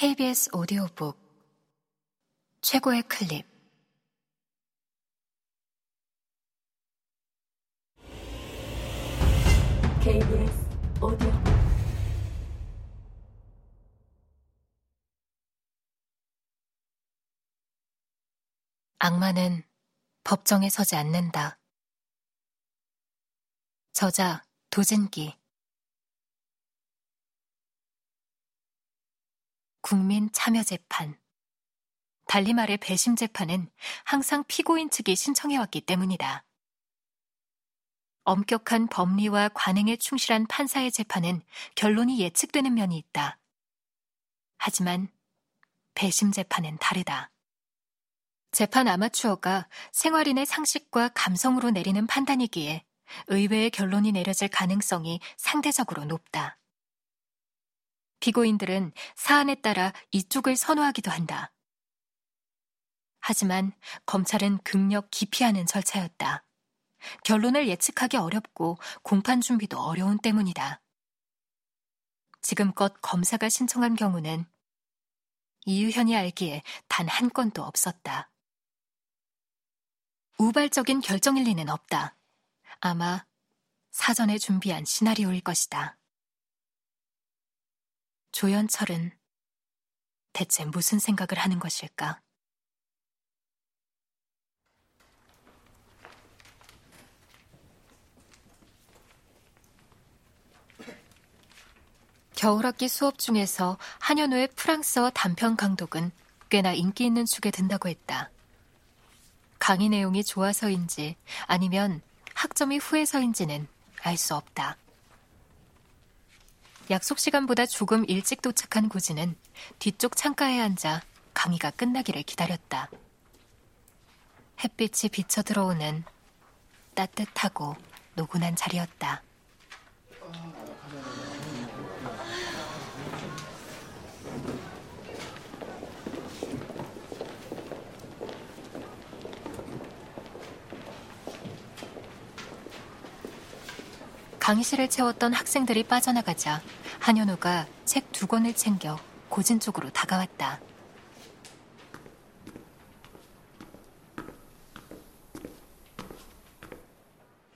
KBS 오디오북 최고의 클립. KBS 오디오북. 악마는 법정에 서지 않는다. 저자 도진기 국민 참여 재판 달리 말해 배심 재판은 항상 피고인 측이 신청해왔기 때문이다. 엄격한 법리와 관행에 충실한 판사의 재판은 결론이 예측되는 면이 있다. 하지만 배심 재판은 다르다. 재판 아마추어가 생활인의 상식과 감성으로 내리는 판단이기에 의외의 결론이 내려질 가능성이 상대적으로 높다. 피고인들은 사안에 따라 이쪽을 선호하기도 한다. 하지만 검찰은 극력 기피하는 절차였다. 결론을 예측하기 어렵고 공판 준비도 어려운 때문이다. 지금껏 검사가 신청한 경우는 이유현이 알기에 단 한 건도 없었다. 우발적인 결정일 리는 없다. 아마 사전에 준비한 시나리오일 것이다. 조연철은 대체 무슨 생각을 하는 것일까? 겨울학기 수업 중에서 한현우의 프랑스어 단편 강독은 꽤나 인기 있는 축에 든다고 했다. 강의 내용이 좋아서인지 아니면 학점이 후해서인지는 알 수 없다. 약속 시간보다 조금 일찍 도착한 고진은 뒤쪽 창가에 앉아 강의가 끝나기를 기다렸다. 햇빛이 비쳐 들어오는 따뜻하고 노곤한 자리였다. 강의실을 채웠던 학생들이 빠져나가자 한현우가 책 두 권을 챙겨 고진 쪽으로 다가왔다.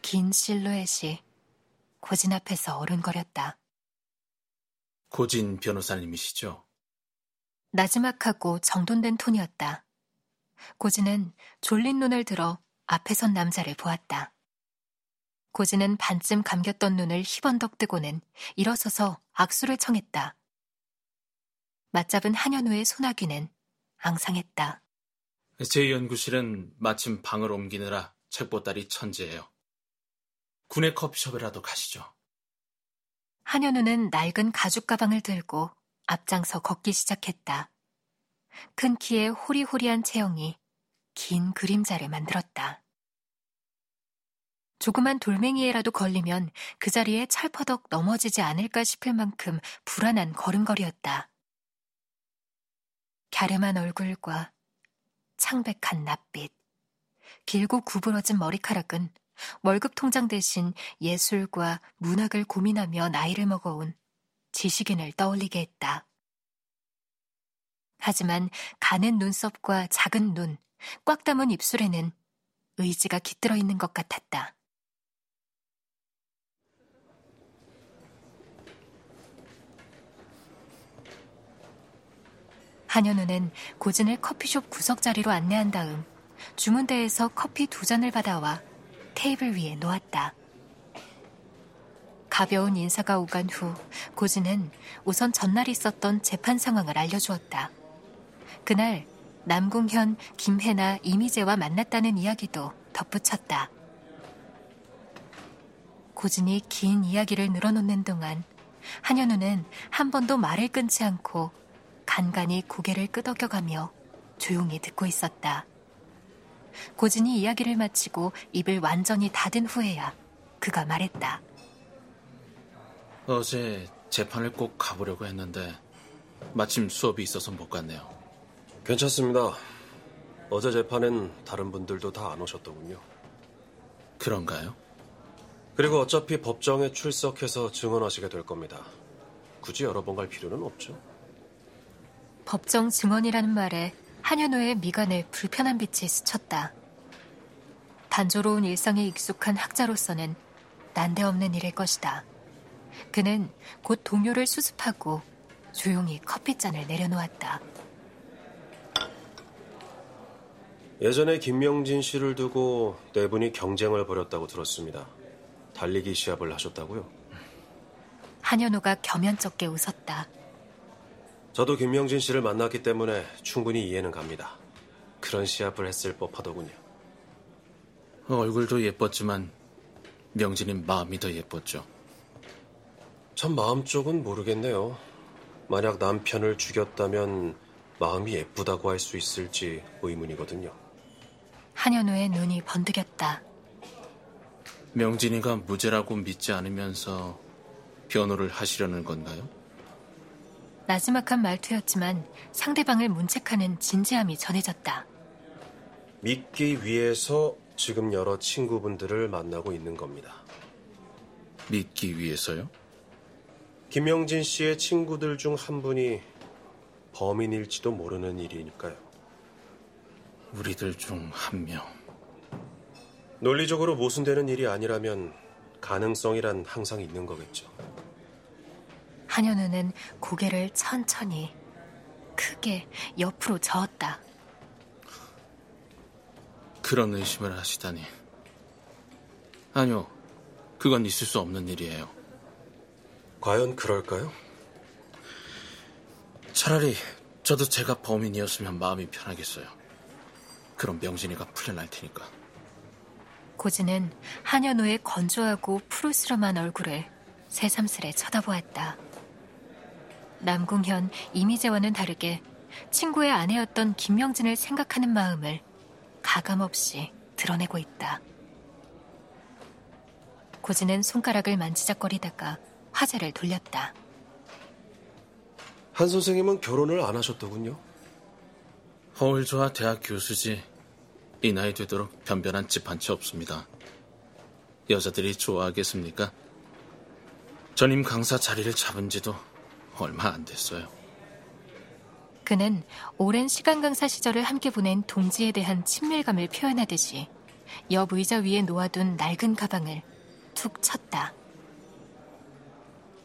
긴 실루엣이 고진 앞에서 어른거렸다. 고진 변호사님이시죠? 나지막하고 정돈된 톤이었다. 고진은 졸린 눈을 들어 앞에 선 남자를 보았다. 고진은 반쯤 감겼던 눈을 희번덕 뜨고는 일어서서 악수를 청했다. 맞잡은 한현우의 소나귀는 앙상했다. 제 연구실은 마침 방을 옮기느라 책보따리 천재예요. 군내 커피숍이라도 가시죠. 한현우는 낡은 가죽 가방을 들고 앞장서 걷기 시작했다. 큰 키에 호리호리한 체형이 긴 그림자를 만들었다. 조그만 돌멩이에라도 걸리면 그 자리에 찰퍼덕 넘어지지 않을까 싶을 만큼 불안한 걸음걸이였다. 갸름한 얼굴과 창백한 낯빛, 길고 구부러진 머리카락은 월급 통장 대신 예술과 문학을 고민하며 나이를 먹어온 지식인을 떠올리게 했다. 하지만 가는 눈썹과 작은 눈, 꽉 담은 입술에는 의지가 깃들어 있는 것 같았다. 한현우는 고진을 커피숍 구석 자리로 안내한 다음 주문대에서 커피 두 잔을 받아와 테이블 위에 놓았다. 가벼운 인사가 오간 후 고진은 우선 전날 있었던 재판 상황을 알려주었다. 그날 남궁현, 김혜나, 이미재와 만났다는 이야기도 덧붙였다. 고진이 긴 이야기를 늘어놓는 동안 한현우는 한 번도 말을 끊지 않고 간간히 고개를 끄덕여가며 조용히 듣고 있었다. 고진이 이야기를 마치고 입을 완전히 닫은 후에야 그가 말했다. 어제 재판을 꼭 가보려고 했는데 마침 수업이 있어서 못 갔네요. 괜찮습니다. 어제 재판엔 다른 분들도 다 안 오셨더군요. 그런가요? 그리고 어차피 법정에 출석해서 증언하시게 될 겁니다. 굳이 여러 번 갈 필요는 없죠. 법정 증언이라는 말에 한현우의 미간에 불편한 빛이 스쳤다. 단조로운 일상에 익숙한 학자로서는 난데없는 일일 것이다. 그는 곧 동료를 수습하고 조용히 커피잔을 내려놓았다. 예전에 김명진 씨를 두고 네 분이 경쟁을 벌였다고 들었습니다. 달리기 시합을 하셨다고요? 한현우가 겸연쩍게 웃었다. 저도 김명진 씨를 만났기 때문에 충분히 이해는 갑니다. 그런 시합을 했을 법하더군요. 얼굴도 예뻤지만 명진인 마음이 더 예뻤죠. 전 마음 쪽은 모르겠네요. 만약 남편을 죽였다면 마음이 예쁘다고 할 수 있을지 의문이거든요. 한현우의 눈이 번득였다. 명진이가 무죄라고 믿지 않으면서 변호를 하시려는 건가요? 나지막한 말투였지만 상대방을 문책하는 진지함이 전해졌다. 믿기 위해서 지금 여러 친구분들을 만나고 있는 겁니다. 믿기 위해서요? 김영진 씨의 친구들 중 한 분이 범인일지도 모르는 일이니까요. 우리들 중 한 명. 논리적으로 모순되는 일이 아니라면 가능성이란 항상 있는 거겠죠. 한현우는 고개를 천천히 크게 옆으로 저었다. 그런 의심을 하시다니. 아니요. 그건 있을 수 없는 일이에요. 과연 그럴까요? 차라리 저도 제가 범인이었으면 마음이 편하겠어요. 그럼 명진이가 풀려날 테니까. 고진은 한현우의 건조하고 푸르스름한 얼굴을 새삼스레 쳐다보았다. 남궁현, 이미재와는 다르게 친구의 아내였던 김명진을 생각하는 마음을 가감없이 드러내고 있다. 고진은 손가락을 만지작거리다가 화제를 돌렸다. 한 선생님은 결혼을 안 하셨더군요. 허울조와 대학 교수지 이 나이 되도록 변변한 집 한 채 없습니다. 여자들이 좋아하겠습니까? 전임 강사 자리를 잡은 지도 얼마 안 됐어요. 그는 오랜 시간 강사 시절을 함께 보낸 동지에 대한 친밀감을 표현하듯이 옆 의자 위에 놓아둔 낡은 가방을 툭 쳤다.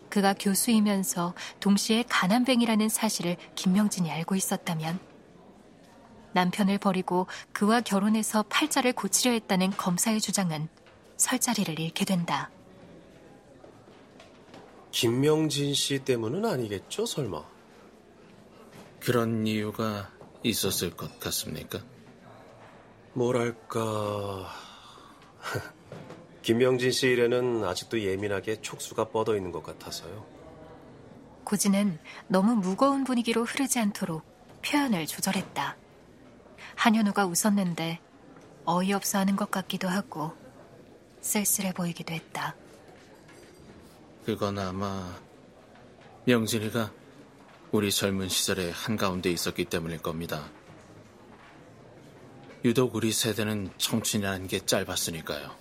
그가 교수이면서 동시에 가난뱅이라는 사실을 김명진이 알고 있었다면 남편을 버리고 그와 결혼해서 팔자를 고치려 했다는 검사의 주장은 설 자리를 잃게 된다. 김명진 씨 때문은 아니겠죠, 설마? 그런 이유가 있었을 것 같습니까? 뭐랄까. 김명진 씨 일에는 아직도 예민하게 촉수가 뻗어 있는 것 같아서요. 고진은 너무 무거운 분위기로 흐르지 않도록 표현을 조절했다. 한현우가 웃었는데 어이없어 하는 것 같기도 하고 쓸쓸해 보이기도 했다. 그건 아마 명진이가 우리 젊은 시절에 한가운데 있었기 때문일 겁니다. 유독 우리 세대는 청춘이라는 게 짧았으니까요.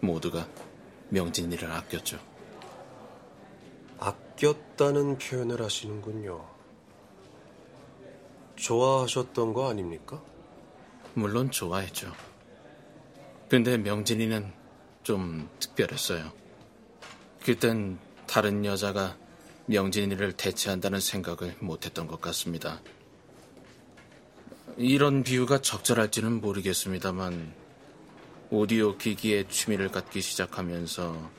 모두가 명진이를 아꼈죠. 아꼈다는 표현을 하시는군요. 좋아하셨던 거 아닙니까? 물론 좋아했죠. 근데 명진이는 좀 특별했어요. 그땐 다른 여자가 명진이를 대체한다는 생각을 못했던 것 같습니다. 이런 비유가 적절할지는 모르겠습니다만 오디오 기기에 취미를 갖기 시작하면서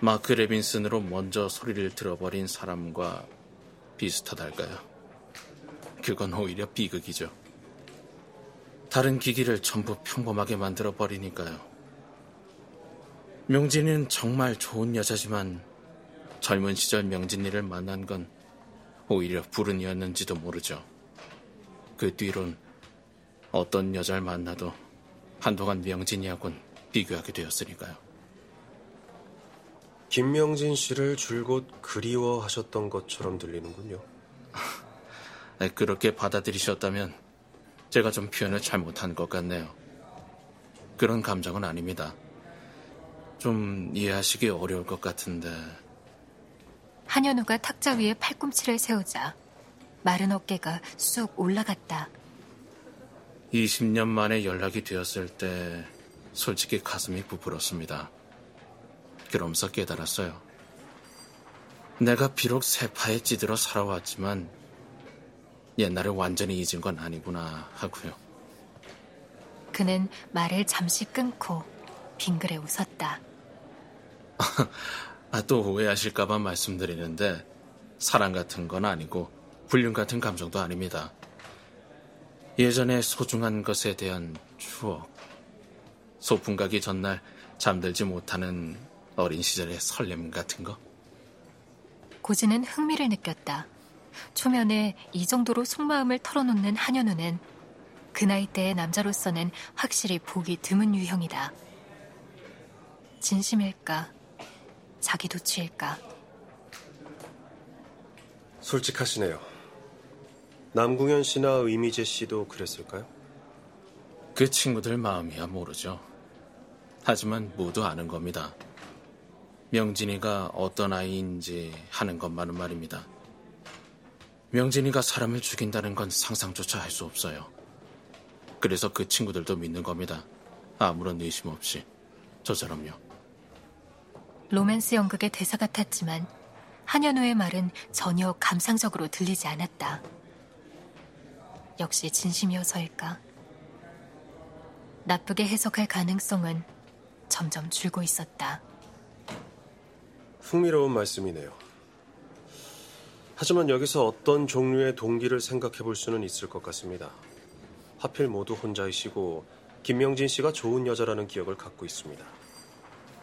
마크 레빈슨으로 먼저 소리를 들어버린 사람과 비슷하달까요? 그건 오히려 비극이죠. 다른 기기를 전부 평범하게 만들어 버리니까요. 명진이는 정말 좋은 여자지만 젊은 시절 명진이를 만난 건 오히려 불운이었는지도 모르죠. 그 뒤론 어떤 여자를 만나도 한동안 명진이하고는 비교하게 되었으니까요. 김명진 씨를 줄곧 그리워하셨던 것처럼 들리는군요. 네, 그렇게 받아들이셨다면 제가 좀 표현을 잘못한 것 같네요. 그런 감정은 아닙니다. 좀 이해하시기 어려울 것 같은데. 한현우가 탁자 위에 팔꿈치를 세우자 마른 어깨가 쑥 올라갔다. 20년 만에 연락이 되었을 때 솔직히 가슴이 부풀었습니다. 그러면서 깨달았어요. 내가 비록 세파에 찌들어 살아왔지만 옛날을 완전히 잊은 건 아니구나 하고요. 그는 말을 잠시 끊고 빙그레 웃었다. 아, 또 오해하실까봐 말씀드리는데 사랑 같은 건 아니고 불륜 같은 감정도 아닙니다. 예전에 소중한 것에 대한 추억. 소풍 가기 전날 잠들지 못하는 어린 시절의 설렘 같은 거. 고진은 흥미를 느꼈다. 초면에 이 정도로 속마음을 털어놓는 한현우는 그 나이대의 남자로서는 확실히 보기 드문 유형이다. 진심일까? 자기 도 취일까? 솔직하시네요. 남궁현 씨나 의미재 씨도 그랬을까요? 그 친구들 마음이야 모르죠. 하지만 모두 아는 겁니다. 명진이가 어떤 아이인지 하는 것만은 말입니다. 명진이가 사람을 죽인다는 건 상상조차 할 수 없어요. 그래서 그 친구들도 믿는 겁니다. 아무런 의심 없이. 저처럼요. 로맨스 연극의 대사 같았지만 한현우의 말은 전혀 감상적으로 들리지 않았다. 역시 진심이어서일까? 나쁘게 해석할 가능성은 점점 줄고 있었다. 흥미로운 말씀이네요. 하지만 여기서 어떤 종류의 동기를 생각해 볼 수는 있을 것 같습니다. 하필 모두 혼자이시고 김명진 씨가 좋은 여자라는 기억을 갖고 있습니다.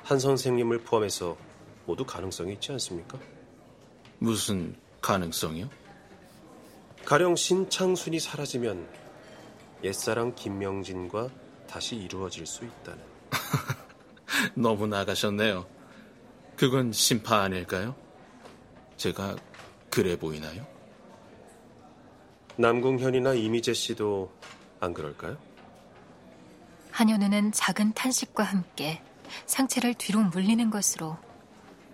한 선생님을 포함해서 모두 가능성이 있지 않습니까? 무슨 가능성이요? 가령 신창순이 사라지면 옛사랑 김명진과 다시 이루어질 수 있다는. 너무 나가셨네요. 그건 심파 아닐까요? 제가 그래 보이나요? 남궁현이나 이미재 씨도 안 그럴까요? 한현우는 작은 탄식과 함께 상체를 뒤로 물리는 것으로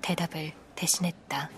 대답을 대신했다.